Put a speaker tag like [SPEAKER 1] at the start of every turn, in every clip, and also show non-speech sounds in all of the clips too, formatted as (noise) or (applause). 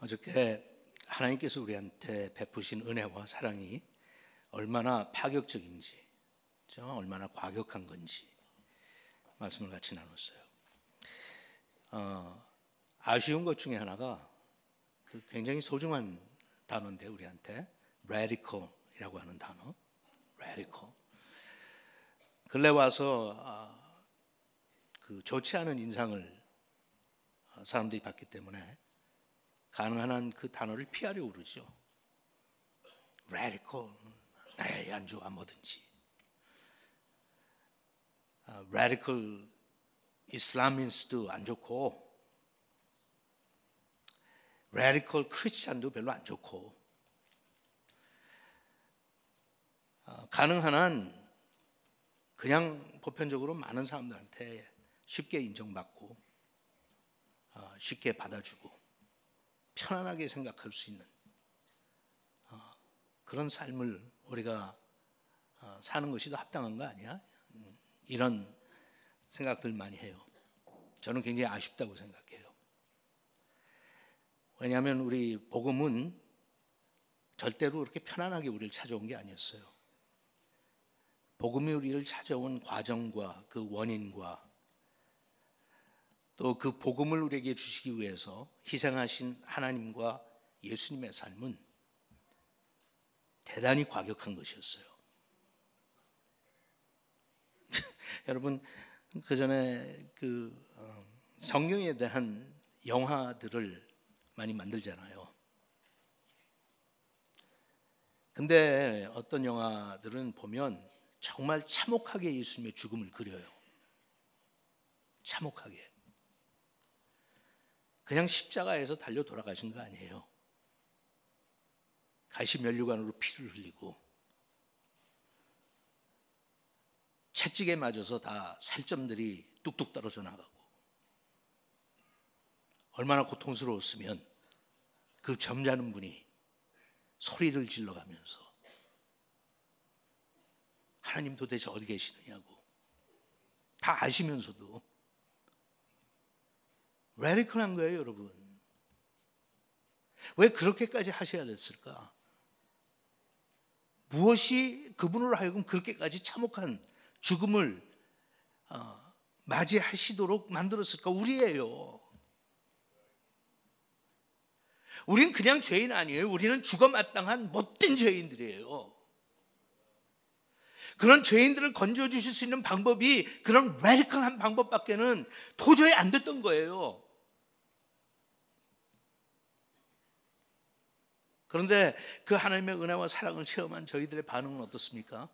[SPEAKER 1] 어저께 하나님께서 우리한테 베푸신 은혜와 사랑이 얼마나 파격적인지, 얼마나 과격한 건지 말씀을 같이 나눴어요. 어, 아쉬운 것 중에 하나가 그 굉장히 소중한 단어인데 우리한테 radical이라고 하는 단어, radical. 근래 와서 어, 그 좋지 않은 인상을 사람들이 받기 때문에 가능한 한 그 단어를 피하려고 그러죠. radical, 에이 안 좋아 뭐든지. 아, radical 이슬라민스도 안 좋고 radical 크리스찬도 별로 안 좋고 아, 가능한 한 그냥 보편적으로 많은 사람들한테 쉽게 인정받고 아, 쉽게 받아주고 편안하게 생각할 수 있는 어, 그런 삶을 우리가 어, 사는 것이 더 합당한 거 아니야? 음, 이런 생각들 많이 해요. 저는 굉장히 아쉽다고 생각해요. 왜냐하면 우리 복음은 절대로 그렇게 편안하게 우리를 찾아온 게 아니었어요. 복음이 우리를 찾아온 과정과 그 원인과 또 그 복음을 우리에게 주시기 위해서 희생하신 하나님과 예수님의 삶은 대단히 과격한 것이었어요. (laughs) 여러분 그 전에 그 어, 성경에 대한 영화들을 많이 만들잖아요. 근데 어떤 영화들은 보면 정말 참혹하게 예수님의 죽음을 그려요. 참혹하게. 그냥 십자가에서 달려 돌아가신 거 아니에요. 가시 면류관으로 피를 흘리고 채찍에 맞아서 다 살점들이 뚝뚝 떨어져 나가고 얼마나 고통스러웠으면 그 점잖은 분이 소리를 질러가면서 하나님 도대체 어디 계시느냐고 다 아시면서도 레디컬한 거예요, 여러분. 왜 그렇게까지 하셔야 됐을까? 무엇이 그분으로 하여금 그렇게까지 참혹한 죽음을 어, 맞이하시도록 만들었을까? 우리예요. 우린 그냥 죄인 아니에요. 우리는 죽어 마땅한 못된 죄인들이에요. 그런 죄인들을 건져 주실 수 있는 방법이 그런 레디컬한 방법밖에는 도저히 안 됐던 거예요. 그런데 그 하나님의 은혜와 사랑을 체험한 저희들의 반응은 어떻습니까?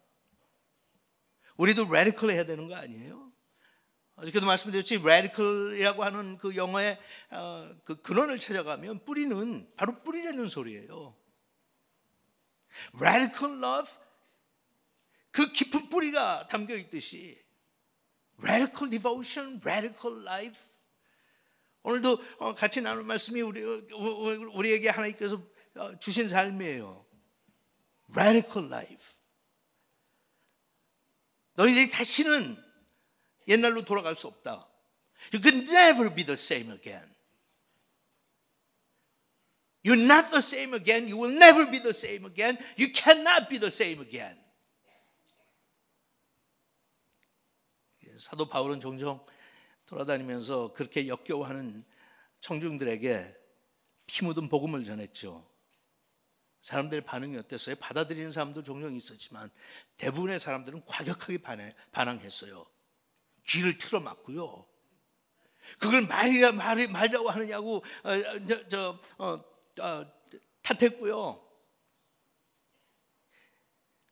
[SPEAKER 1] 우리도 radical 해야 되는 거 아니에요? 어저께도 말씀드렸지 radical이라고 하는 그 영어의 어, 그 근원을 찾아가면 뿌리는 바로 뿌리라는 소리예요. radical love 그 깊은 뿌리가 담겨 있듯이 radical devotion, radical life 오늘도 어, 같이 나눌 말씀이 우리 우리에게 하나님께서 어, 주신 삶이에요. Radical life. 너희들이 다시는 옛날로 돌아갈 수 없다. You can never be the same again. You're not the same again. You will never be the same again. You cannot be the same again. 사도 바울은 종종 돌아다니면서 그렇게 역겨워하는 청중들에게 피 묻은 복음을 전했죠. 사람들의 반응이 어땠어요? 받아들이는 사람도 종종 있었지만 대부분의 사람들은 과격하게 반항했어요. 귀를 틀어막고요. 그걸 말이야 말이 말이라고 하느냐고 어, 저, 저 어, 어, 탓했고요.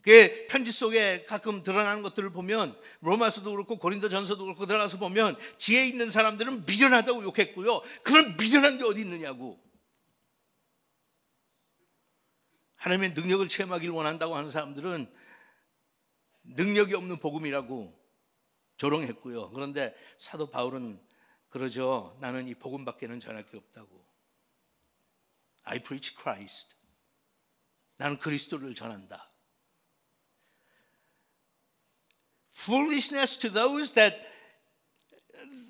[SPEAKER 1] 그 편지 속에 가끔 드러나는 것들을 보면 로마서도 그렇고 고린도전서도 그렇고 들어가서 보면 지혜 있는 사람들은 미련하다고 욕했고요. 그런 미련한 게 어디 있느냐고. 하나님의 능력을 체험하기를 원한다고 하는 사람들은 능력이 없는 복음이라고 조롱했고요. 그런데 사도 바울은 그러죠. 나는 이 복음밖에는 전할 게 없다고. I preach Christ. 나는 그리스도를 전한다. Foolishness to those that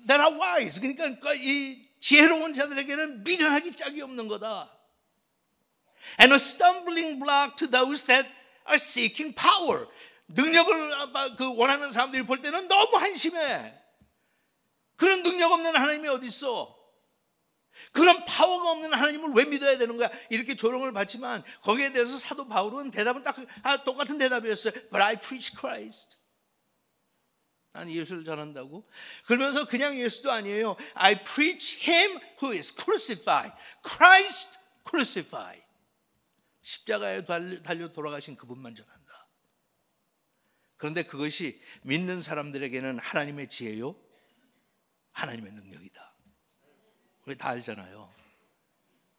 [SPEAKER 1] that are wise. 그러니까 이 지혜로운 자들에게는 미련하기 짝이 없는 거다. And a stumbling block to those that are seeking power. 능력을 그 원하는 사람들이 볼 때는 너무 한심해. 그런 능력 없는 하나님이 어디 있어? 그런 파워가 없는 하나님을 왜 믿어야 되는 거야? 이렇게 조롱을 받지만 거기에 대해서 사도 바울은 대답은 딱 아, 똑같은 대답이었어요. But I preach Christ. 난 예수를 전한다고. 그러면서 그냥 예수도 아니에요. I preach him who is crucified. Christ crucified. 십자가에 달려 돌아가신 그분만 전한다. 그런데 그것이 믿는 사람들에게는 하나님의 지혜요, 하나님의 능력이다. 우리 다 알잖아요.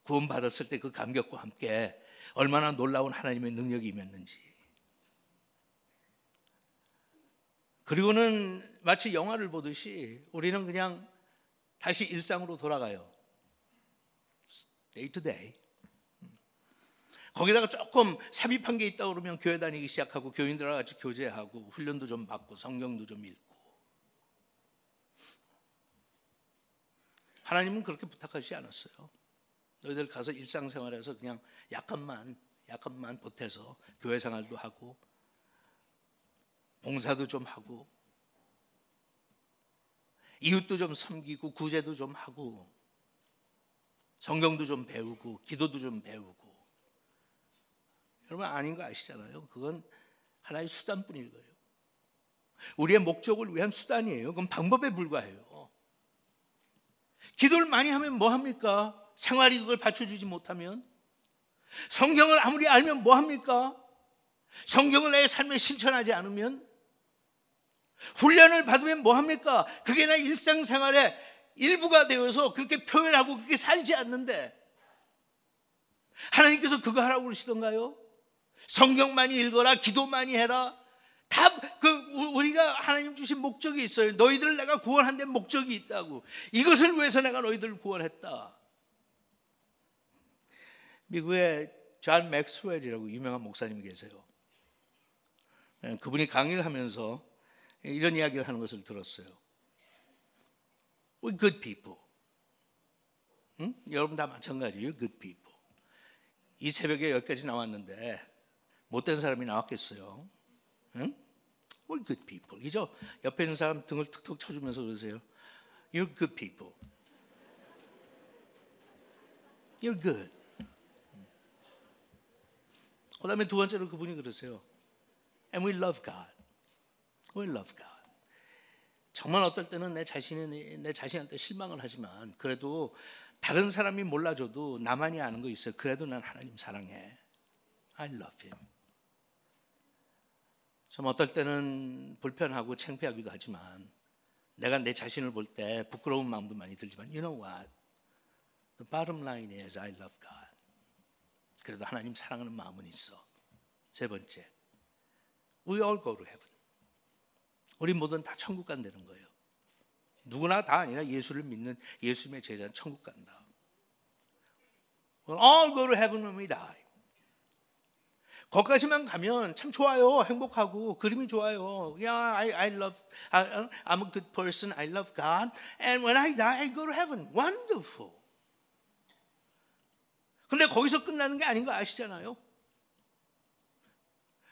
[SPEAKER 1] 구원 받았을 때 그 감격과 함께 얼마나 놀라운 하나님의 능력이 임했는지. 그리고는 마치 영화를 보듯이 우리는 그냥 다시 일상으로 돌아가요. day to day. 거기다가 조금 삽입한 게 있다 그러면 교회 다니기 시작하고 교인들과 같이 교제하고 훈련도 좀 받고 성경도 좀 읽고 하나님은 그렇게 부탁하지 않았어요. 너희들 가서 일상생활에서 그냥 약간만 약간만 보태서 교회 생활도 하고 봉사도 좀 하고 이웃도 좀 섬기고 구제도 좀 하고 성경도 좀 배우고 기도도 좀 배우고 여러분 아닌 거 아시잖아요. 그건 하나의 수단뿐일 거예요. 우리의 목적을 위한 수단이에요. 그건 방법에 불과해요. 기도를 많이 하면 뭐 합니까? 생활이 그걸 받쳐주지 못하면 성경을 아무리 알면 뭐 합니까? 성경을 내 삶에 실천하지 않으면 훈련을 받으면 뭐 합니까? 그게 내 일상생활의 일부가 되어서 그렇게 표현하고 그렇게 살지 않는데 하나님께서 그거 하라고 그러시던가요? 성경 많이 읽어라, 기도 많이 해라. 다 그 우리가 하나님 주신 목적이 있어요. 너희들을 내가 구원한 데 목적이 있다고. 이것을 위해서 내가 너희들을 구원했다. 미국에 존 맥스웰이라고 유명한 목사님 계세요. 네, 그분이 강의를 하면서 이런 이야기를 하는 것을 들었어요. We good people. 응? 여러분 다 마찬가지예요. Good people. 이 새벽에 여기까지 나왔는데 못된 사람이 나왔겠어요. 응? We're good people. 이죠? 옆에 있는 사람 등을 툭툭 쳐주면서 그러세요. You're good people. You're good. 그 다음에 두 번째로 그분이 그러세요. And we love God. We love God. 정말 어떨 때는 내 자신이 내 자신한테 실망을 하지만 그래도 다른 사람이 몰라줘도 나만이 아는 거 있어요. 그래도 난 하나님 사랑해. I love Him. 좀 어떨 때는 불편하고 창피하기도 하지만 내가 내 자신을 볼 때 부끄러운 마음도 많이 들지만 you know what? The bottom line is I love God. 그래도 하나님 사랑하는 마음은 있어. 세 번째. We all go to heaven. 우리 모두는 다 천국 간다는 거예요. 누구나 다 아니라 예수를 믿는 예수님의 제자는 천국 간다. We'll all go to heaven when we die. 거기까지만 가면 참 좋아요. 행복하고 그림이 좋아요. Yeah, I, I love, I, I'm a good person. I love God. And when I die, I go to heaven. Wonderful. 근데 거기서 끝나는 게 아닌 거 아시잖아요.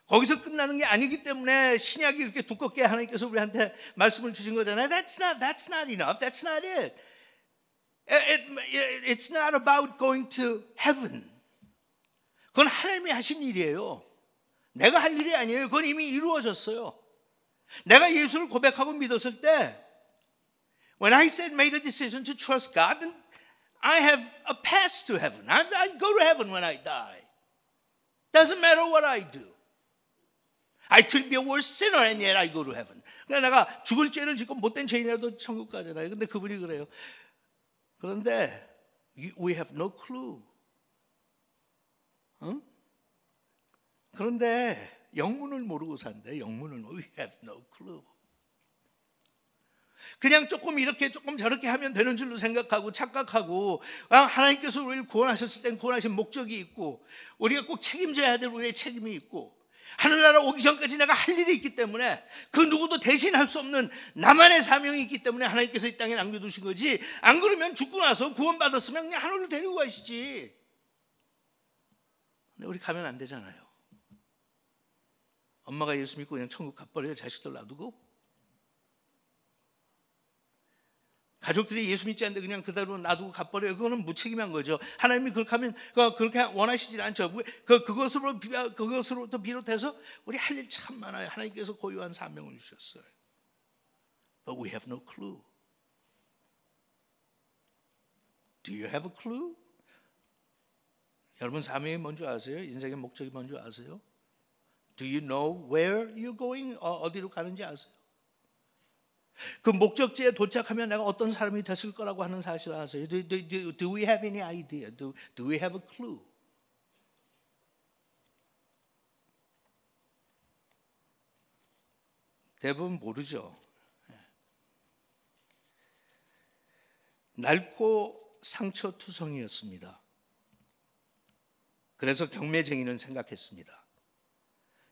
[SPEAKER 1] 거기서 끝나는 게 아니기 때문에 신약이 이렇게 두껍게 하나님께서 우리한테 말씀을 주신 거잖아요. That's not, that's not enough. That's not it. it, it it's not about going to heaven. 그건 하나님이 하신 일이에요. 내가 할 일이 아니에요. 그건 이미 이루어졌어요. 내가 예수를 고백하고 믿었을 때 when I said made a decision to trust God, then I have a path to heaven. I, I go to heaven when I die. Doesn't matter what I do. I could be a worse sinner and yet I go to heaven. 그러니까 내가 죽을 죄를 짓고 못된 죄인이라도 천국 가잖아요. 근데 그분이 그래요. 그런데 we have no clue. 응? 그런데 영문을 모르고 산대. 영문을 we have no clue. 그냥 조금 이렇게 조금 저렇게 하면 되는 줄로 생각하고 착각하고 아, 하나님께서 우리를 구원하셨을 땐 구원하신 목적이 있고 우리가 꼭 책임져야 될 우리의 책임이 있고 하늘나라 오기 전까지 내가 할 일이 있기 때문에 그 누구도 대신할 수 없는 나만의 사명이 있기 때문에 하나님께서 이 땅에 남겨두신 거지 안 그러면 죽고 나서 구원받았으면 그냥 하늘로 데리고 가시지 근데 우리 가면 안 되잖아요 엄마가 예수 믿고 그냥 천국 가버려요 자식들 놔두고 가족들이 예수 믿지 않는데 그냥 그대로 놔두고 가버려요. 그거는 무책임한 거죠. 하나님이 그렇게 하면 그렇게 원하시지 않죠. 그 그것으로 그것으로부터 비롯해서 우리 할 일 참 많아요. 하나님께서 고유한 사명을 주셨어요. But we have no clue. Do you have a clue? 여러분 사명이 뭔지 아세요? 인생의 목적이 뭔지 아세요? Do you know where you're going? 어, 어디로 가는지 아세요? 그 목적지에 도착하면 내가 어떤 사람이 됐을 거라고 하는 사실을 아세요? Do, do, do, do we have any idea? Do, do we have a clue? 대부분 모르죠. 낡고 상처투성이었습니다. 그래서 경매쟁이는 생각했습니다.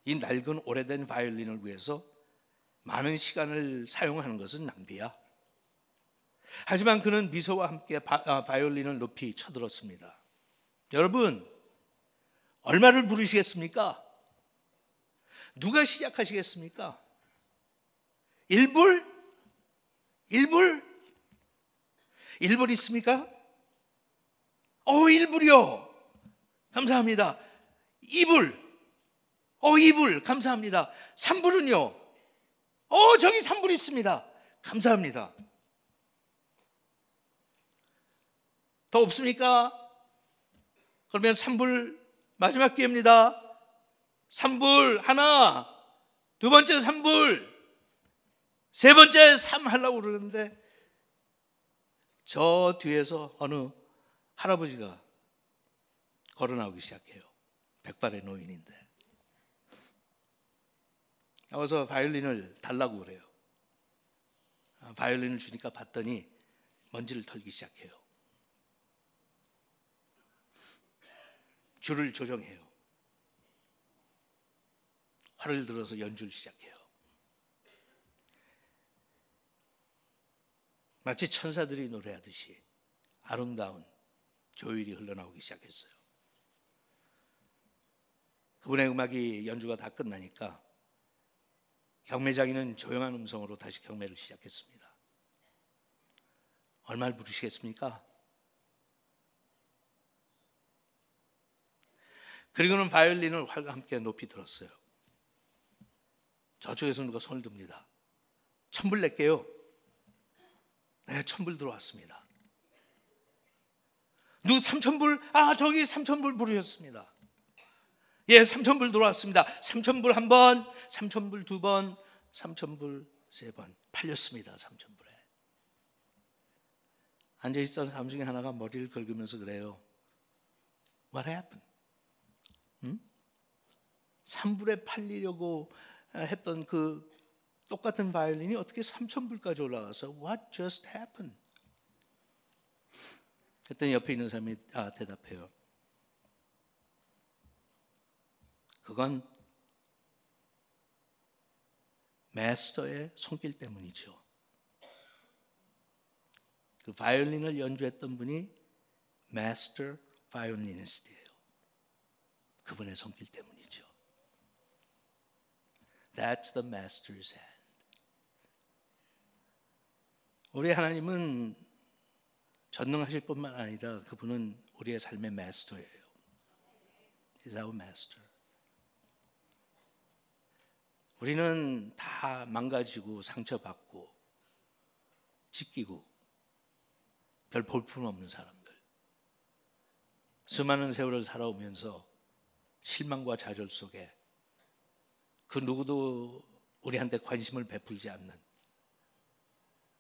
[SPEAKER 1] 이 낡은 오래된 바이올린을 위해서 많은 시간을 사용하는 것은 낭비야. 하지만 그는 미소와 함께 바, 아, 바이올린을 높이 쳐들었습니다. 여러분, 얼마를 부르시겠습니까? 누가 시작하시겠습니까? 1불? 1불? 1불 있습니까? 어, 1불이요. 감사합니다. 2불. 어, 2불. 감사합니다. 3불은요? 어, 저기 3불 있습니다. 감사합니다. 더 없습니까? 그러면 3불 마지막 기회입니다. 3불 하나, 두 번째 3불, 세 번째 3 하려고 그러는데 저 뒤에서 어느 할아버지가 걸어 나오기 시작해요. 백발의 노인인데. 나와서 바이올린을 달라고 그래요. 아, 바이올린을 주니까 봤더니 먼지를 털기 시작해요. 줄을 조정해요. 활을 들어서 연주를 시작해요. 마치 천사들이 노래하듯이 아름다운 조율이 흘러나오기 시작했어요. 그분의 음악이 연주가 다 끝나니까 경매장인은 조용한 음성으로 다시 경매를 시작했습니다. 얼마를 부르시겠습니까? 그리고는 바이올린을 활과 함께 높이 들었어요. 저쪽에서 누가 손을 듭니다. 천불 낼게요. 네, 천불 들어왔습니다. 누구 삼천불? 아, 저기 삼천불 부르셨습니다. 예, 삼천불 들어왔습니다. 삼천불 한 번, 삼천불 두 번, 삼천불 세 번. 팔렸습니다. 삼천불에. 앉아있던 사람 중에 하나가 머리를 긁으면서 그래요. What happened? 응? 3불에 팔리려고 했던 그 똑같은 바이올린이 어떻게 3천불까지 올라가서 What just happened? 그랬더니 옆에 있는 사람이 아, 대답해요. 그건 마스터의 손길 때문이죠. 그 바이올린을 연주했던 분이 마스터 바이올리니스트예요. 그분의 손길 때문이죠. That's the master's hand. 우리 하나님은 전능하실 뿐만 아니라 그분은 우리의 삶의 마스터예요. He's our master. 우리는 다 망가지고 상처받고 찢기고 별 볼품 없는 사람들. 수많은 세월을 살아오면서 실망과 좌절 속에 그 누구도 우리한테 관심을 베풀지 않는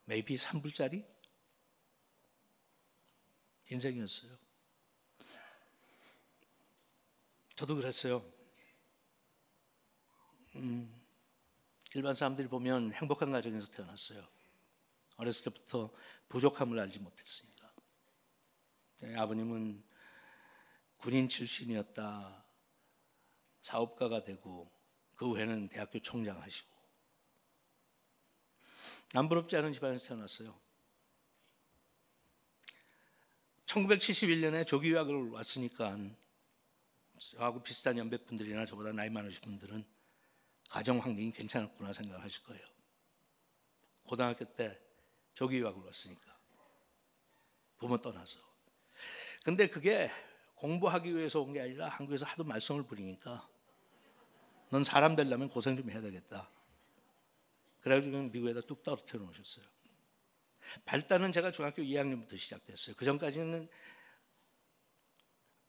[SPEAKER 1] maybe 3불짜리 인생이었어요. 저도 그랬어요. 음, 일반 사람들이 보면 행복한 가정에서 태어났어요. 어렸을 때부터 부족함을 알지 못했으니까. 네, 아버님은 군인 출신이었다. 사업가가 되고 그 후에는 대학교 총장 하시고 남부럽지 않은 집안에서 태어났어요. 1971년에 조기 유학을 왔으니까 저하고 비슷한 연배 분들이나 저보다 나이 많으신 분들은 가정 환경이 괜찮았구나 생각하실 거예요. 고등학교 때 조기 유학 을 왔으니까 부모 떠나서. 근데 그게 공부하기 위해서 온 게 아니라 한국에서 하도 말썽을 부리니까 넌 사람 되려면 고생 좀 해야 되겠다. 그래가지고 미국에다 뚝 떨어뜨려 놓으셨어요. 발단은 제가 중학교 2학년부터 시작됐어요. 그 전까지는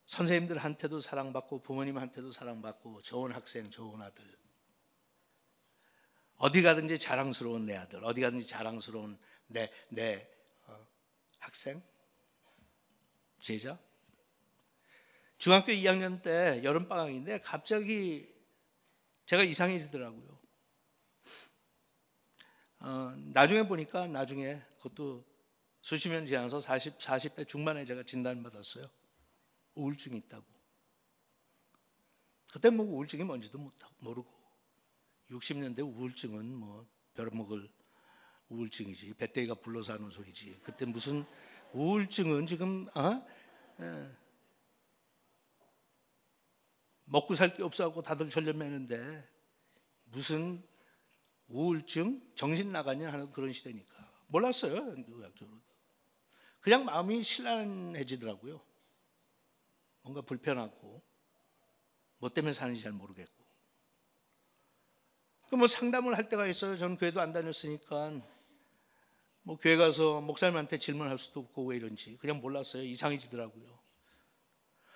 [SPEAKER 1] 선생님들한테도 사랑받고 부모님한테도 사랑받고 좋은 학생, 좋은 아들. 어디 가든지 자랑스러운 내 아들, 어디 가든지 자랑스러운 내, 내 어, 학생, 제자. 중학교 2학년 때 여름방학인데 갑자기 제가 이상해지더라고요. 어, 나중에 보니까 나중에 그것도 수십 년 지나서 40, 40대 중반에 제가 진단받았어요. 우울증이 있다고. 그때 뭐 우울증이 뭔지도 모르고 60년대 우울증은 뭐 벼러먹을 우울증이지 배때기가 불러서 하는 소리지. 그때 무슨 우울증은 지금 어? 예. 먹고 살 게 없어갖고 다들 전염매는데 무슨 우울증 정신 나가냐 하는 그런 시대니까. 몰랐어요 의학적으로 그냥 마음이 신란해지더라고요. 뭔가 불편하고 뭐 때문에 사는지 잘 모르겠고. 그 뭐 상담을 할 때가 있어요. 저는 교회도 안 다녔으니까. 뭐 교회 가서 목사님한테 질문할 수도 없고 왜 이런지. 그냥 몰랐어요. 이상해지더라고요.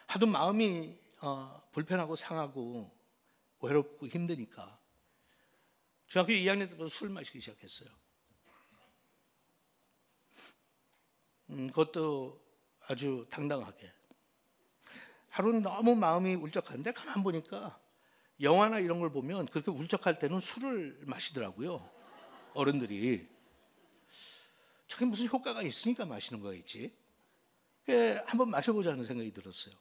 [SPEAKER 1] 하도 마음이 어, 불편하고 상하고 외롭고 힘드니까. 중학교 2학년 때부터 술 마시기 시작했어요. 음, 그것도 아주 당당하게. 하루는 너무 마음이 울적한데 가만 보니까 영화나 이런 걸 보면 그렇게 울적할 때는 술을 마시더라고요. 어른들이. 저게 무슨 효과가 있으니까 마시는 거겠지. 한번 마셔보자는 생각이 들었어요.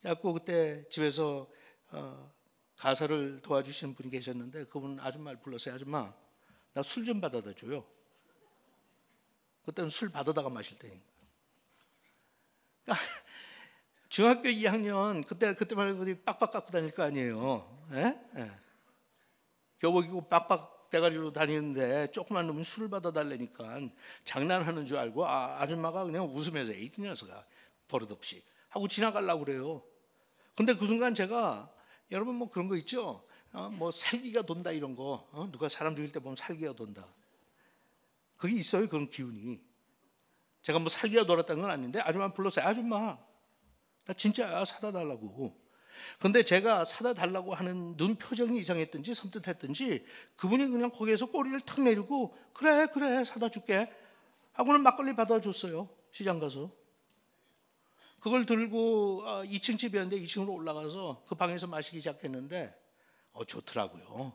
[SPEAKER 1] 그래갖고 그때 집에서 어, 가사를 도와주시는 분이 계셨는데 그분 아줌마를 불러서 아줌마 나 술 좀 받아다 줘요. 그때는 술 받아다가 마실 때니까. 그러니까 중학교 2학년 그때 그때만 해도 빡빡 갖고 다닐 거 아니에요. 예? 예. 교복 입고 빡빡 대가리로 다니는데 조그만 놈이 술을 받아달라니까 장난하는 줄 알고 아, 아줌마가 그냥 웃으면서 이 녀석아 버릇없이 하고 지나가려고 그래요. 근데 그 순간 제가 여러분 뭐 그런 거 있죠? 어, 뭐 살기가 돈다 이런 거 어? 누가 사람 죽일 때 보면 살기가 돈다. 그게 있어요 그런 기운이. 제가 뭐 살기가 돌았다는 건 아닌데 아줌마 불렀어요. 아줌마 나 진짜야 사다 달라고. 근데 제가 사다 달라고 하는 눈 표정이 이상했든지 섬뜩했든지 그분이 그냥 거기에서 꼬리를 탁 내리고 그래 그래 사다 줄게 하고는 막걸리 받아줬어요 시장 가서 그걸 들고 2층 아, 집이었는데 2층으로 올라가서 그 방에서 마시기 시작했는데 어 좋더라고요.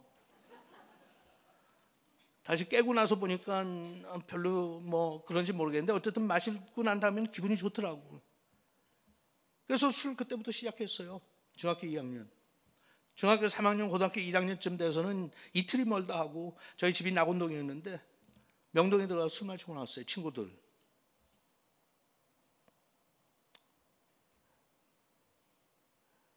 [SPEAKER 1] 다시 깨고 나서 보니까 별로 뭐 그런지 모르겠는데 어쨌든 마시고 난 다음에는 기분이 좋더라고. 그래서 술 그때부터 시작했어요. 중학교 2학년. 중학교 3학년, 고등학교 1학년쯤 돼서는 이틀이 멀다 하고 저희 집이 낙원동이었는데 명동에 들어가서 술 마시고 나왔어요. 친구들.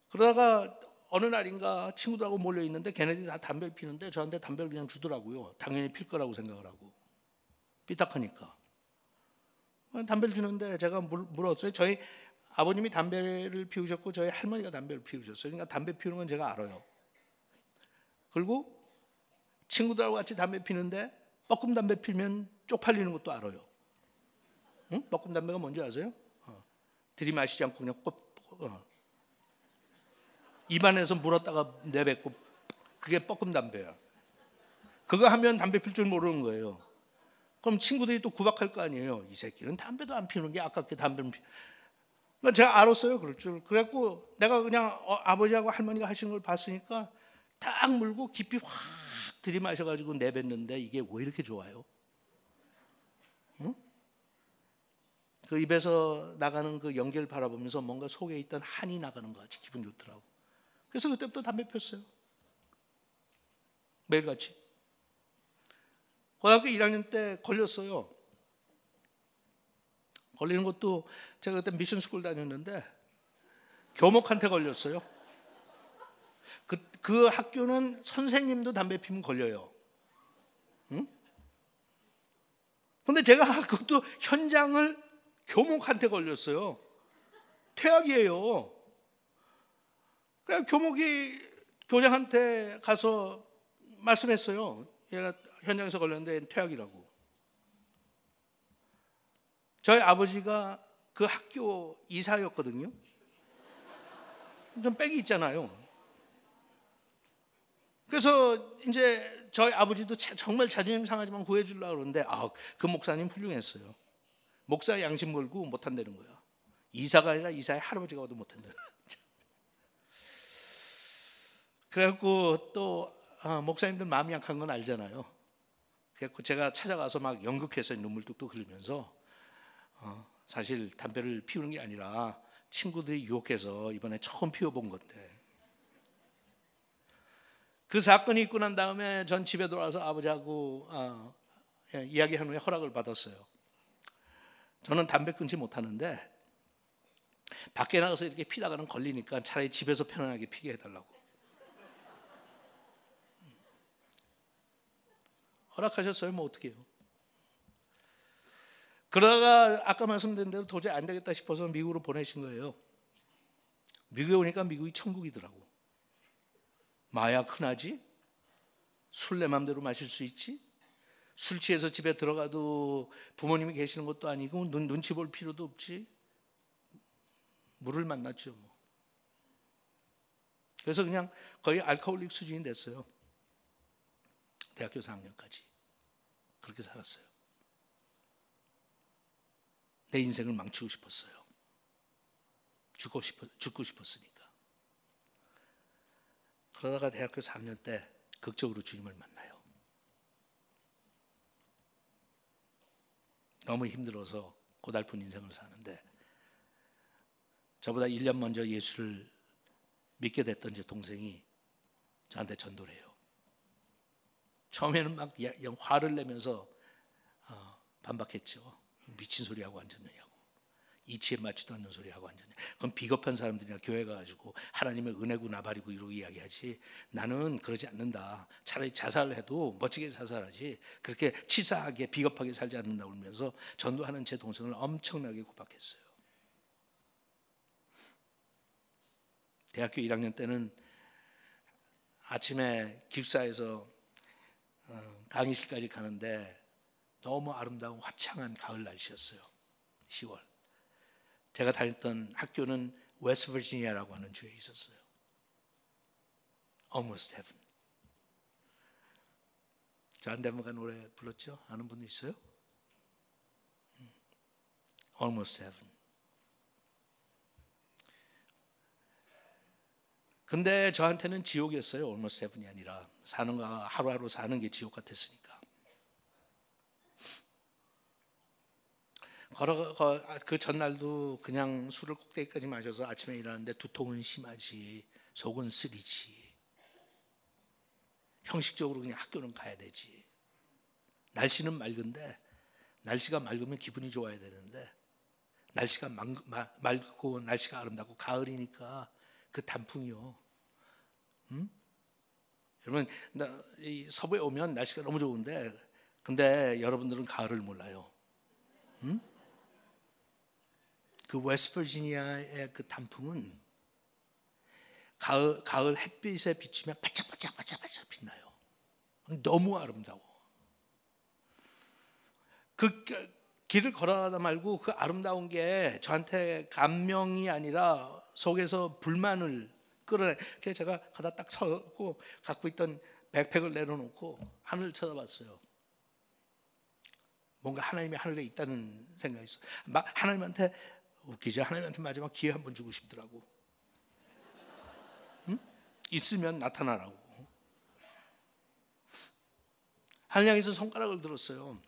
[SPEAKER 1] 그러다가 어느 날인가 친구들하고 몰려 있는데 걔네들이 다 담배를 피는데 저한테 담배를 그냥 주더라고요. 당연히 필 거라고 생각을 하고 삐딱하니까 담배를 주는데 제가 물었어요. 저희 아버님이 담배를 피우셨고 저희 할머니가 담배를 피우셨어요. 그러니까 담배 피우는 건 제가 알아요. 그리고 친구들하고 같이 담배 피는데 뻐끔 담배 피면 쪽팔리는 것도 알아요. 응? 뻐끔 담배가 뭔지 아세요? 어. 들이마시지 않고 그냥 꼭 어. 입안에서 물었다가 내뱉고 그게 뻐끔 담배야. 그거 하면 담배 필 줄 모르는 거예요. 그럼 친구들이 또 구박할 거 아니에요. 이 새끼는 담배도 안 피우는 게 아깝게 담배를 피. 제가 알았어요, 그럴 줄. 그래갖고 내가 그냥 어, 아버지하고 할머니가 하시는 걸 봤으니까 딱 물고 깊이 확 들이마셔가지고 내뱉는데 이게 왜 이렇게 좋아요? 응? 그 입에서 나가는 그 연기를 바라보면서 뭔가 속에 있던 한이 나가는 것 같이 기분 좋더라고. 그래서 그때부터 담배 폈어요. 매일같이. 고등학교 1학년 때 걸렸어요. 걸리는 것도 제가 그때 미션 스쿨 다녔는데 교목한테 걸렸어요. 그, 그 학교는 선생님도 담배 피면 걸려요. 응? 근데 제가 (laughs) 그것도 현장을 교목한테 걸렸어요. 퇴학이에요. 그냥 교목이 교장한테 가서 말씀했어요. 얘가 현장에서 걸렸는데 퇴학이라고. 저희 아버지가 그 학교 이사였거든요. 좀 빽이 있잖아요. 그래서 이제 저희 아버지도 정말 자존심 상하지만 구해주려고 그러는데 아, 그 목사님 훌륭했어요. 목사 양심 걸고 못한다는 거야. 이사가 아니라 이사의 할아버지가 와도 못한다. (laughs) 그래갖고 또 아, 목사님들 마음이 약한 건 알잖아요. 그래갖고 제가 찾아가서 막 연극해서 눈물 뚝뚝 흘리면서 어, 사실 담배를 피우는 게 아니라 친구들이 유혹해서 이번에 처음 피워본 건데 그 사건이 있고 난 다음에 전 집에 돌아와서 아버지하고 어, 예, 이야기한 후에 허락을 받았어요. 저는 담배 끊지 못하는데 밖에 나가서 이렇게 피다가는 걸리니까 차라리 집에서 편안하게 피게 해달라고. 허락하셨어요? 뭐 어떻게 해요? 그러다가 아까 말씀드린 대로 도저히 안 되겠다 싶어서 미국으로 보내신 거예요. 미국에 오니까 미국이 천국이더라고. 마약 흔하지? 술 내 맘대로 마실 수 있지? 술 취해서 집에 들어가도 부모님이 계시는 것도 아니고 눈, 눈치 볼 필요도 없지. 물을 만났죠. 뭐. 그래서 그냥 거의 알코올릭 수준이 됐어요. 대학교 4학년까지. 그렇게 살았어요. 내 인생을 망치고 싶었어요. 죽고 싶어 죽고 싶었으니까. 그러다가 대학교 4학년 때 극적으로 주님을 만나요. 너무 힘들어서 고달픈 인생을 사는데 저보다 1년 먼저 예수를 믿게 됐던 제 동생이 저한테 전도를 해요. 처음에는 막 화를 내면서 어, 반박했죠. 미친 소리 하고 앉았느냐고. 이치에 맞지도 않는 소리 하고 앉았냐. 그럼 비겁한 사람들이나 교회 가 가지고 하나님의 은혜고 나발이고 이러고 이야기하지. 나는 그러지 않는다. 차라리 자살을 해도 멋지게 자살하지. 그렇게 치사하게 비겁하게 살지 않는다 울면서 전도하는 제 동생을 엄청나게 구박했어요. 대학교 1학년 때는 아침에 기숙사에서 어, 강의실까지 가는데 너무 아름다운 화창한 가을 날씨였어요. 10월. 제가 다녔던 학교는 웨스트 버지니아라고 하는 주에 있었어요. Almost Heaven. 존 덴버가 노래 불렀죠? 아는 분 있어요? 음. Almost Heaven. 근데 저한테는 지옥이었어요. Almost Heaven이 아니라 사는 거 하루하루 사는 게 지옥 같았으니까. 걸어 아, 그 전날도 그냥 술을 꼭대기까지 마셔서 아침에 일어났는데 두통은 심하지 속은 쓰리지 형식적으로 그냥 학교는 가야 되지 날씨는 맑은데 날씨가 맑으면 기분이 좋아야 되는데 날씨가 맑고 날씨가 아름답고 가을이니까 그 단풍이요. 음? 여러분 이 서부에 오면 날씨가 너무 좋은데 근데 여러분들은 가을을 몰라요. 음? 그 웨스트버지니아의 그 단풍은 가을, 가을 햇빛에 비치면 바짝바짝 바짝바짝 빛나요. 너무 아름다워. 그 길을 걸어가다 말고 그 아름다운 게 저한테 감명이 아니라 속에서 불만을 끌어내. 그래서 제가 가다 딱 서고 갖고 있던 백팩을 내려놓고 하늘을 쳐다봤어요. 뭔가 하나님이 하늘에 있다는 생각이 있어. 막 하나님한테 웃기지 하나님한테 마지막 기회 한 번 주고 싶더라고. 응? 있으면 나타나라고. 하나님께서 손가락을 들었어요.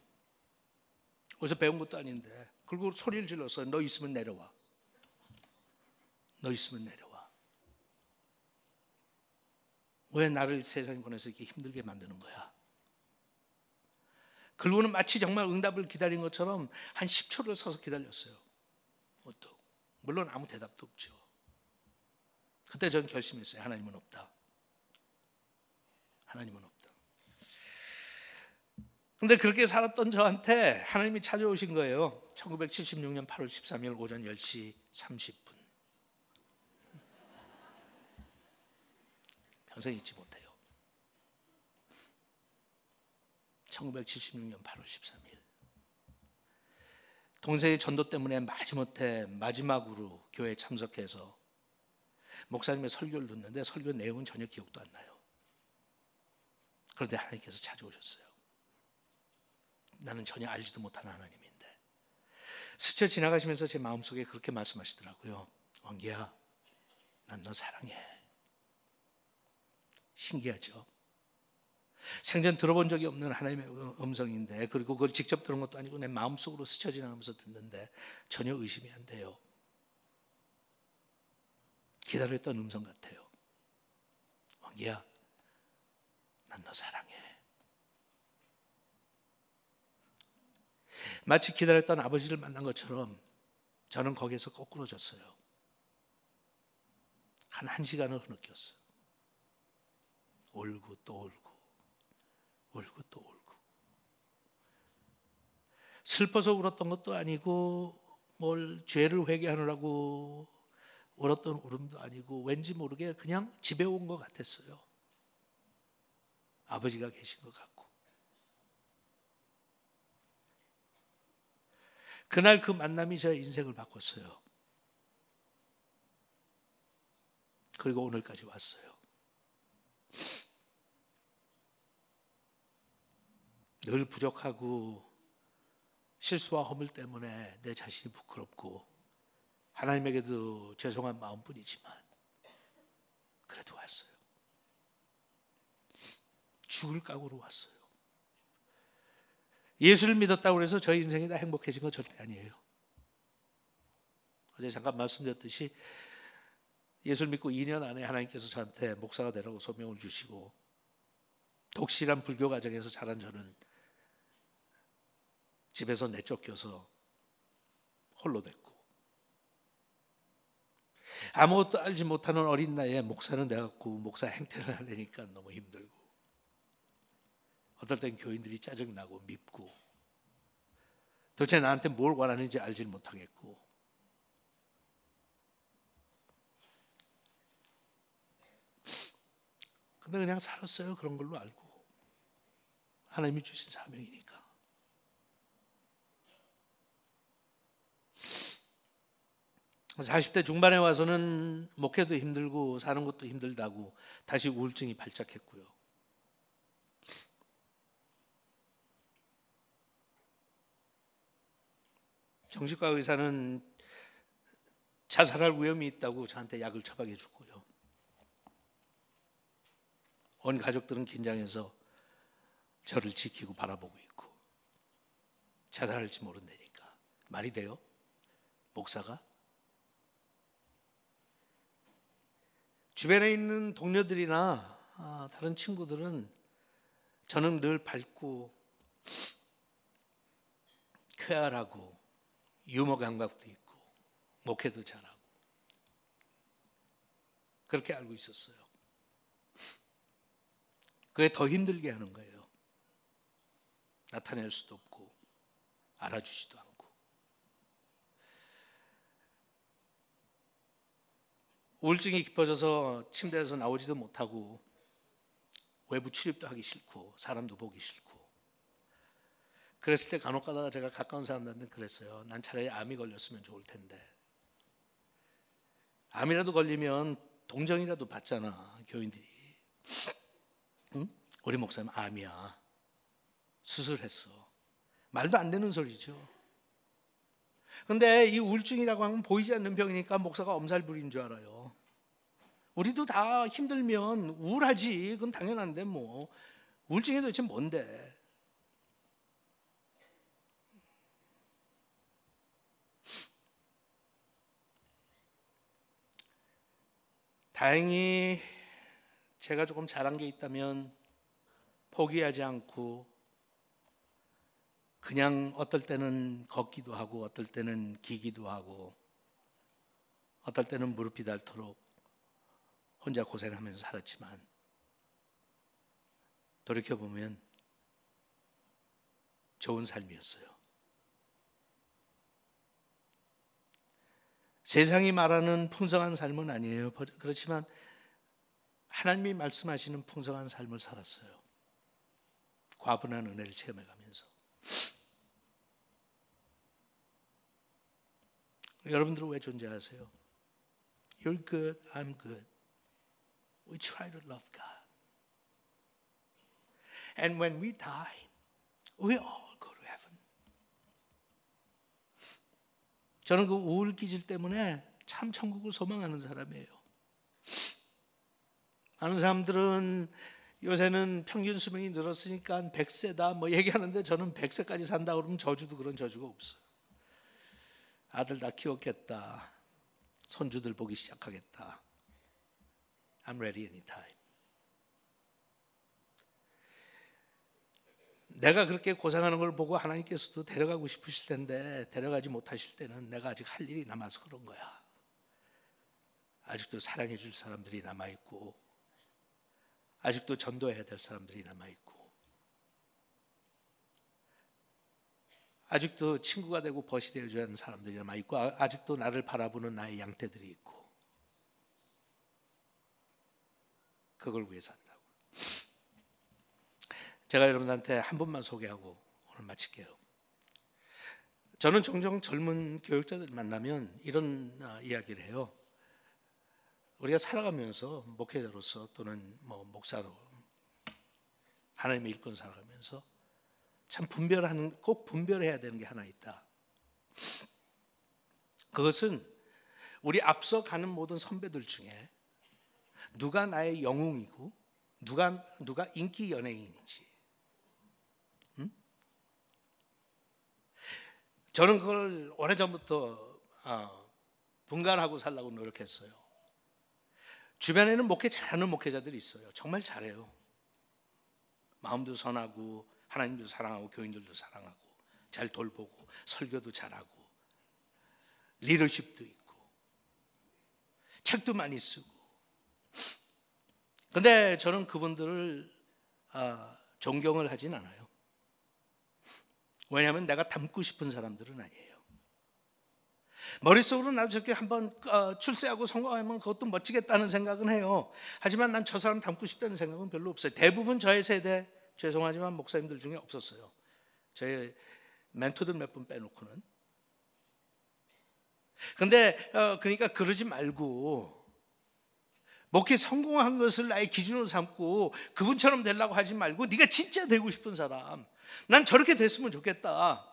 [SPEAKER 1] 어디서 배운 것도 아닌데. 그리고 소리를 질렀어요. 너 있으면 내려와. 너 있으면 내려와. 왜 나를 세상에 보내서 이렇게 힘들게 만드는 거야? 그리고는 마치 정말 응답을 기다린 것처럼 한 10초를 서서 기다렸어요. 또 물론 아무 대답도 없죠. 그때 저는 결심했어요. 하나님은 없다. 하나님은 없다. 근데 그렇게 살았던 저한테 하나님이 찾아오신 거예요. 1976년 8월 13일 오전 10시 30분. 평생 잊지 못해요. 1976년 8월 13일. 동생의 전도 때문에 마지못해 마지막으로 교회에 참석해서 목사님의 설교를 듣는데 설교 내용은 전혀 기억도 안 나요. 그런데 하나님께서 찾아오셨어요. 나는 전혀 알지도 못하는 하나님인데 스쳐 지나가시면서 제 마음속에 그렇게 말씀하시더라고요. 왕기야, 난 너 사랑해. 신기하죠? 생전 들어본 적이 없는 하나님의 음성인데 그리고 그걸 직접 들은 것도 아니고 내 마음속으로 스쳐 지나가면서 듣는데 전혀 의심이 안 돼요. 기다렸던 음성 같아요. 왕기야, 난 너 사랑해. 마치 기다렸던 아버지를 만난 것처럼 저는 거기에서 거꾸로졌어요. 한한 시간을 흐느꼈어요. 울고 또 울고 울고 또 울고 슬퍼서 울었던 것도 아니고 뭘 죄를 회개하느라고 울었던 울음도 아니고 왠지 모르게 그냥 집에 온 것 같았어요. 아버지가 계신 것 같고 그날 그 만남이 제 인생을 바꿨어요. 그리고 오늘까지 왔어요. 늘 부족하고 실수와 허물 때문에 내 자신이 부끄럽고 하나님에게도 죄송한 마음뿐이지만 그래도 왔어요. 죽을 각오로 왔어요. 예수를 믿었다고 해서 저희 인생이 다 행복해진 건 절대 아니에요. 어제 잠깐 말씀드렸듯이 예수를 믿고 2년 안에 하나님께서 저한테 목사가 되라고 소명을 주시고 독실한 불교 가정에서 자란 저는 집에서 내쫓겨서 홀로 됐고. 아무것도 알지 못하는 어린 나이에 목사는 돼갖고 목사 행태를 하려니까 너무 힘들고. 어떨 땐 교인들이 짜증나고 밉고. 도대체 나한테 뭘 원하는지 알지 못하겠고. 근데 그냥 살았어요. 그런 걸로 알고. 하나님이 주신 사명이니까 40대 중반에 와서는 목회도 힘들고 사는 것도 힘들다고 다시 우울증이 발작했고요. 정신과 의사는 자살할 위험이 있다고 저한테 약을 처방해 주고요. 온 가족들은 긴장해서 저를 지키고 바라보고 있고 자살할지 모른다니까 말이 돼요? 목사가 주변에 있는 동료들이나 아, 다른 친구들은 저는 늘 밝고 쾌활하고 유머 감각도 있고 목회도 잘하고 그렇게 알고 있었어요. 그게 더 힘들게 하는 거예요. 나타낼 수도 없고 알아주지도 않고 우울증이 깊어져서 침대에서 나오지도 못하고 외부 출입도 하기 싫고 사람도 보기 싫고 그랬을 때 간혹 가다가 제가 가까운 사람들한테 그랬어요. 난 차라리 암이 걸렸으면 좋을 텐데. 암이라도 걸리면 동정이라도 받잖아, 교인들이. 응? 우리 목사님 암이야. 수술했어. 말도 안 되는 소리죠. 근데 이 우울증이라고 하면 보이지 않는 병이니까 목사가 엄살 부린 줄 알아요. 우리도 다 힘들면 우울하지. 그건 당연한데 뭐. 우울증이 도대체 뭔데? 다행히 제가 조금 잘한 게 있다면 포기하지 않고 그냥 어떨 때는 걷기도 하고 어떨 때는 기기도 하고 어떨 때는 무릎이 닳도록 혼자 고생하면서 살았지만 돌이켜 보면 좋은 삶이었어요. 세상이 말하는 풍성한 삶은 아니에요. 그렇지만 하나님이 말씀하시는 풍성한 삶을 살았어요. 과분한 은혜를 체험해 가면서. 여러분들은 왜 존재하세요? You're good, I'm good. We try to love God. And when we die, we all 저는 그 우울 기질 때문에 참 천국을 소망하는 사람이에요. 많은 사람들은 요새는 평균 수명이 늘었으니까 100세다 뭐 얘기하는데 저는 100세까지 산다 그러면 저주도 그런 저주가 없어요. 아들 다 키웠겠다. 손주들 보기 시작하겠다. I'm ready anytime. 내가 그렇게 고생하는 걸 보고 하나님께서도 데려가고 싶으실 텐데 데려가지 못하실 때는 내가 아직 할 일이 남아서 그런 거야. 아직도 사랑해 줄 사람들이 남아 있고 아직도 전도해야 될 사람들이 남아 있고 아직도 친구가 되고 벗이 되어 줘야 하는 사람들이 남아 있고 아, 아직도 나를 바라보는 나의 양떼들이 있고 그걸 위해서 한다고. 제가 여러분한테 한 분만 소개하고 오늘 마칠게요. 저는 종종 젊은 교육자들 만나면 이런 어, 이야기를 해요. 우리가 살아가면서 목회자로서 또는 뭐 목사로 하나님의 일꾼 살아가면서 참 분별하는 꼭 분별해야 되는 게 하나 있다. 그것은 우리 앞서 가는 모든 선배들 중에 누가 나의 영웅이고 누가 누가 인기 연예인인지 저는 그걸 오래전부터 어, 분간하고 살라고 노력했어요. 주변에는 목회 잘하는 목회자들이 있어요. 정말 잘해요. 마음도 선하고 하나님도 사랑하고 교인들도 사랑하고 잘 돌보고 설교도 잘하고 리더십도 있고 책도 많이 쓰고 근데 저는 그분들을 어, 존경을 하진 않아요. 왜냐하면 내가 닮고 싶은 사람들은 아니에요. 머릿속으로 나도 저렇게 한번 어, 출세하고 성공하면 그것도 멋지겠다는 생각은 해요. 하지만 난 저 사람 닮고 싶다는 생각은 별로 없어요. 대부분 저의 세대 죄송하지만 목사님들 중에 없었어요. 저의 멘토들 몇 분 빼놓고는. 근데 어, 그러니까 그러지 말고 목회 성공한 것을 나의 기준으로 삼고 그분처럼 되려고 하지 말고 네가 진짜 되고 싶은 사람 난 저렇게 됐으면 좋겠다.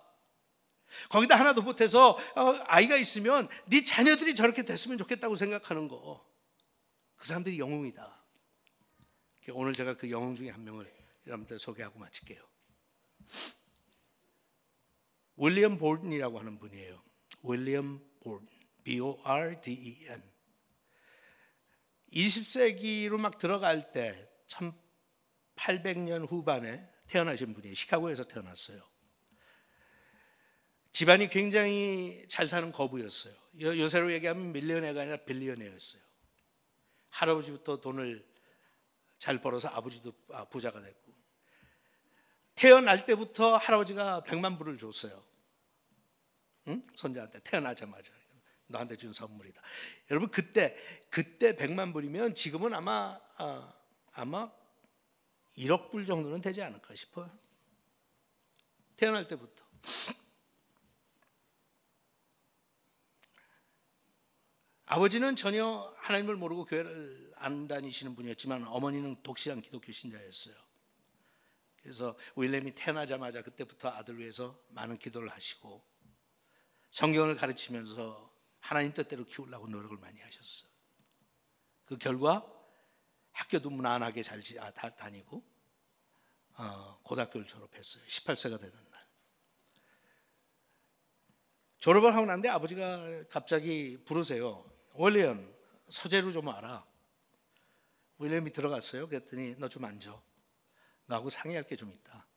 [SPEAKER 1] 거기다 하나 더 보태서 어, 아이가 있으면 네 자녀들이 저렇게 됐으면 좋겠다고 생각하는 거. 그 사람들이 영웅이다. 오늘 제가 그 영웅 중에 한 명을 여러분들 소개하고 마칠게요. 윌리엄 볼든이라고 하는 분이에요. 윌리엄 볼든, B-O-R-D-E-N. 20세기로 막 들어갈 때, 참 800년 후반에 태어나신 분이 시카고에서 태어났어요. 집안이 굉장히 잘 사는 거부였어요. 요 새로 얘기하면 밀리언해가 아니라 빌리언해였어요. 할아버지부터 돈을 잘 벌어서 아버지도 아, 부자가 됐고 태어날 때부터 할아버지가 백만 불을 줬어요. 응? 손자한테 태어나자마자 너한테 준 선물이다. 여러분 그때 그때 백만 불이면 지금은 아마 아, 아마 1억 불 정도는 되지 않을까 싶어요. 태어날 때부터. 아버지는 전혀 하나님을 모르고 교회를 안 다니시는 분이었지만 어머니는 독실한 기독교 신자였어요. 그래서 윌렘이 태어나자마자 그때부터 아들 위해서 많은 기도를 하시고 성경을 가르치면서 하나님 뜻대로 키우려고 노력을 많이 하셨어요. 그 결과 학교도 무난하게 잘 아, 다니고 어, 고등학교를 졸업했어요. 18세가 되던 날. 졸업을 하고 난데 아버지가 갑자기 부르세요. 월리언 서재로 좀 알아. 윌리엄이 들어갔어요. 그랬더니 너 좀 앉아. 나하고 상의할 게 좀 있다.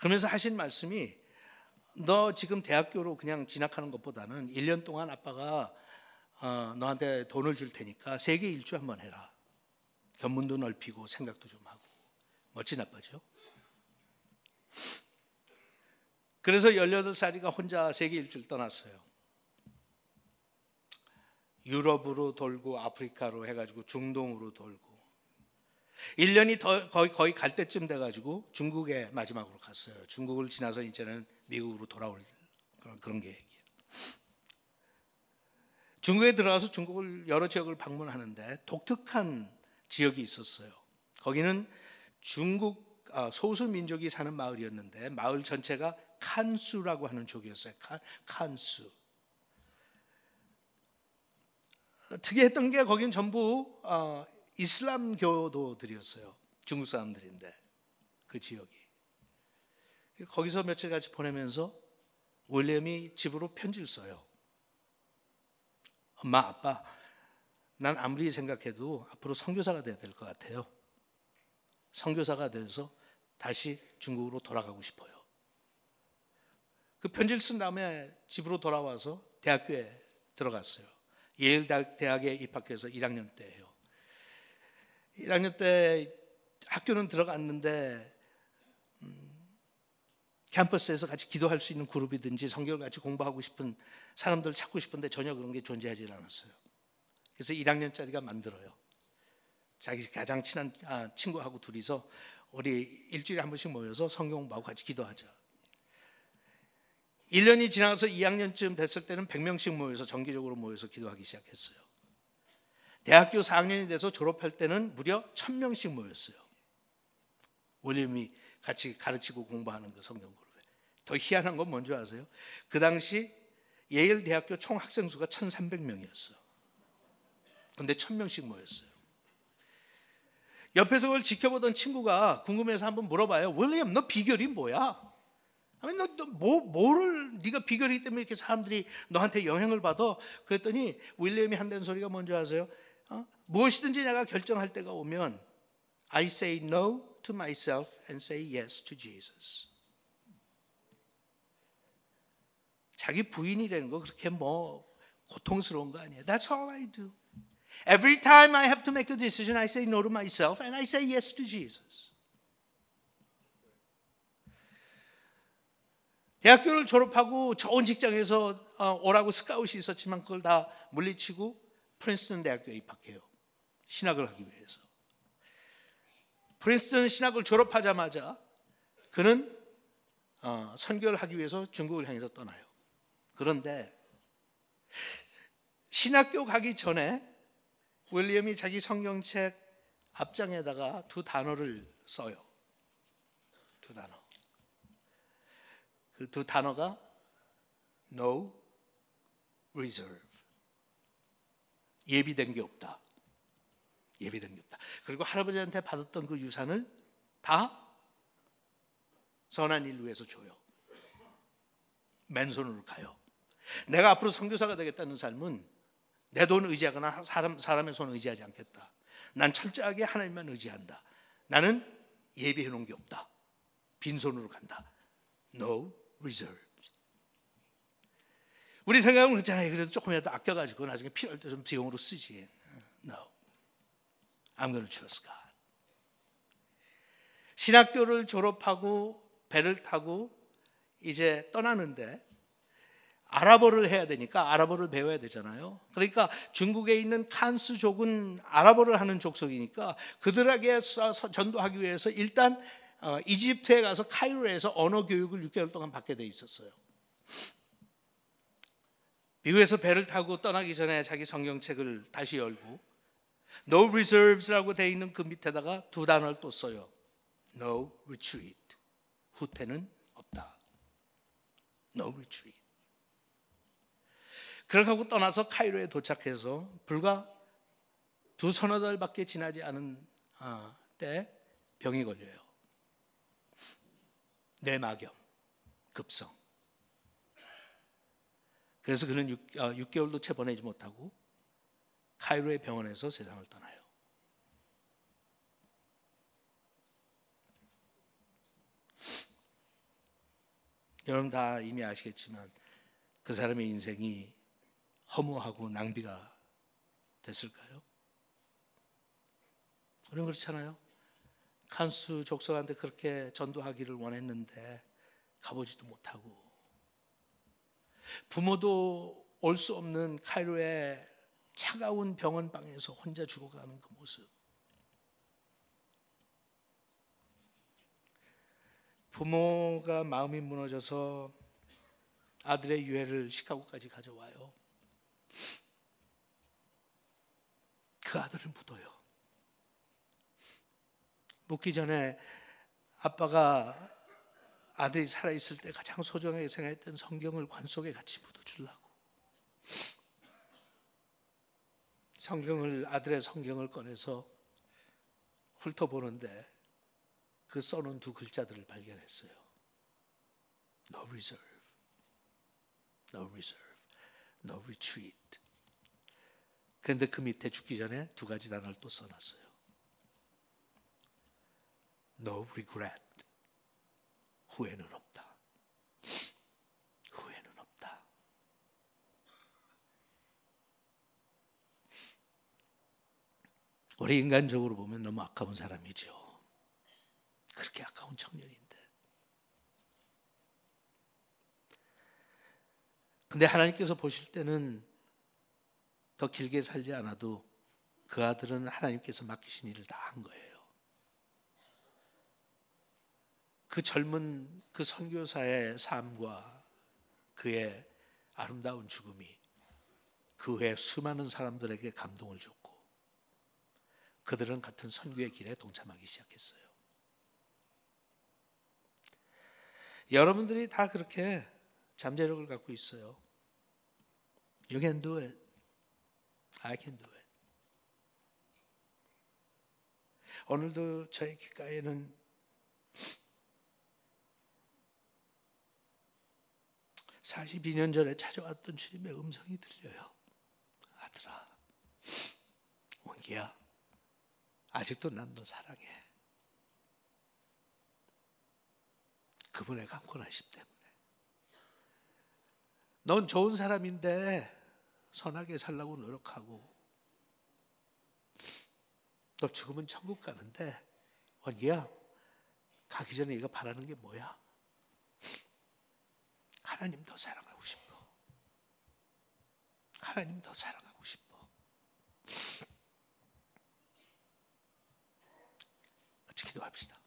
[SPEAKER 1] 그러면서 하신 말씀이 너 지금 대학교로 그냥 진학하는 것보다는 1년 동안 아빠가 어, 너한테 돈을 줄 테니까 세계 일주 한번 해라. 견문도 넓히고 생각도 좀 하고 멋진 아빠죠. 그래서 18살이가 혼자 세계 일주를 떠났어요. 유럽으로 돌고 아프리카로 해가지고 중동으로 돌고 1년이 더 거의, 거의 갈 때쯤 돼가지고 중국에 마지막으로 갔어요. 중국을 지나서 이제는 미국으로 돌아올 그런, 그런 계획이에요. 중국에 들어가서 중국을 여러 지역을 방문하는데 독특한 지역이 있었어요. 거기는 중국 아, 소수 민족이 사는 마을이었는데 마을 전체가 칸수라고 하는 족이었어요. 칸, 수 특이했던 게 거긴 전부 어, 이슬람 교도들이었어요. 중국 사람들인데 그 지역이. 거기서 며칠 같이 보내면서 윌리엄이 집으로 편지를 써요. 엄마, 아빠, 난 아무리 생각해도 앞으로 선교사가 돼야 될 것 같아요. 선교사가 돼서 다시 중국으로 돌아가고 싶어요. 그 편지를 쓴 다음에 집으로 돌아와서 대학교에 들어갔어요. 예일 대학에 입학해서 1학년 때예요. 1학년 때 학교는 들어갔는데 음, 캠퍼스에서 같이 기도할 수 있는 그룹이든지 성경을 같이 공부하고 싶은 사람들 찾고 싶은데 전혀 그런 게 존재하지 않았어요. 그래서 1학년짜리가 만들어요. 자기 가장 친한 아, 친구하고 둘이서 우리 일주일에 한 번씩 모여서 성경 공부하고 같이 기도하자. 1년이 지나서 2학년쯤 됐을 때는 100명씩 모여서 정기적으로 모여서 기도하기 시작했어요. 대학교 4학년이 돼서 졸업할 때는 무려 1000명씩 모였어요. 윌리엄이 같이 가르치고 공부하는 그 성경 그룹에. 더 희한한 건 뭔지 아세요? 그 당시 예일 대학교 총 학생 수가 1300명이었어요. 근데 1000명씩 모였어요. 옆에서 그걸 지켜보던 친구가 궁금해서 한번 물어봐요. 윌리엄, 너 비결이 뭐야? 아니 너, 너 뭐, 뭐를 네가 비결이기 때문에 이렇게 사람들이 너한테 영향을 받아? 그랬더니 윌리엄이 한다는 소리가 뭔지 아세요? 어? 무엇이든지 내가 결정할 때가 오면 I say no to myself and say yes to Jesus. 자기 부인이라는 거 그렇게 뭐 고통스러운 거 아니에요. That's all I do. Every time I have to make a decision, I say no to myself and I say yes to Jesus. 대학교를 졸업하고 좋은 직장에서 어, 오라고 스카웃이 있었지만 그걸 다 물리치고 프린스턴 대학교에 입학해요. 신학을 하기 위해서. 프린스턴 신학을 졸업하자마자 그는 어, 선교를 하기 위해서 중국을 향해서 떠나요. 그런데 신학교 가기 전에 윌리엄이 자기 성경책 앞장에다가 두 단어를 써요. 두 단어. 그 두 단어가 no reserve. 예비된 게 없다. 없다. 그리고 할아버지한테 받았던 그 유산을 다 선한 일로 해서 줘요. 맨손으로 가요. 내가 앞으로 선교사가 되겠다는 삶은 내 돈 의지하거나 사람, 사람의 손 의지하지 않겠다. 난 철저하게 하나님만 의지한다. 나는 예비해 놓은 게 없다. 빈손으로 간다. No reserve. 우리 생각은 그렇잖아요. 그래도 조금이라도 아껴가지고 나중에 필요할 때 좀 비용으로 쓰지. No. I'm going to trust God. 신학교를 졸업하고 배를 타고 이제 떠나는데 아랍어를 해야 되니까 아랍어를 배워야 되잖아요. 그러니까 중국에 있는 칸스족은 아랍어를 하는 족속이니까 그들에게 전도하기 위해서 일단 어, 이집트에 가서 카이로에서 언어 교육을 6개월 동안 받게 돼 있었어요. 미국에서 배를 타고 떠나기 전에 자기 성경책을 다시 열고 No reserves라고 돼 있는 그 밑에다가 두 단어를 또 써요. No retreat. 후퇴는 없다. No retreat. 그렇게 하고 떠나서 카이로에 도착해서 불과 두 서너 달밖에 지나지 않은 아, 때 병이 걸려요. 뇌막염, 급성. 그래서 그는 6, 6개월도 채 보내지 못하고 카이로의 병원에서 세상을 떠나요. 여러분 다 이미 아시겠지만 그 사람의 인생이 허무하고 낭비가 됐을까요? 그런 그렇잖아요. 칸수 족속한테 그렇게 전도하기를 원했는데 가보지도 못하고 부모도 올 수 없는 카이로의 차가운 병원 방에서 혼자 죽어가는 그 모습 부모가 마음이 무너져서 아들의 유해를 시카고까지 가져와요. 그 아들을 묻어요. 묻기 전에 아빠가 아들이 살아있을 때 가장 소중하게 생각했던 성경을 관 속에 같이 묻어주려고. 성경을, 아들의 성경을 꺼내서 훑어보는데 그 써놓은 두 글자들을 발견했어요. No reserve, no reserve, no retreat. 그런데 그 밑에 죽기 전에 두 가지 단어를 또 써놨어요. No regret. 후회는 없다. 후회는 없다. 우리 인간적으로 보면 너무 아까운 사람이죠. 그렇게 아까운 청년인데. 근데 하나님께서 보실 때는 더 길게 살지 않아도 그 아들은 하나님께서 맡기신 일을 다 한 거예요. 그 젊은 그 선교사의 삶과 그의 아름다운 죽음이 그 후에 수많은 사람들에게 감동을 줬고 그들은 같은 선교의 길에 동참하기 시작했어요. 여러분들이 다 그렇게 잠재력을 갖고 있어요. You can do it. I can do it. 오늘도 저의 귓가에는 사십이 년 전에 찾아왔던 주님의 음성이 들려요. 아들아, 원기야, 아직도 난 너 사랑해. 그분의 강권하심 때문에. 넌 좋은 사람인데 선하게 살라고 노력하고 너 죽으면 천국 가는데 원기야 가기 전에 네가 바라는 게 뭐야? 하나님 더 사랑하고 싶어. 하나님 더 사랑하고 싶어. 같이 기도합시다.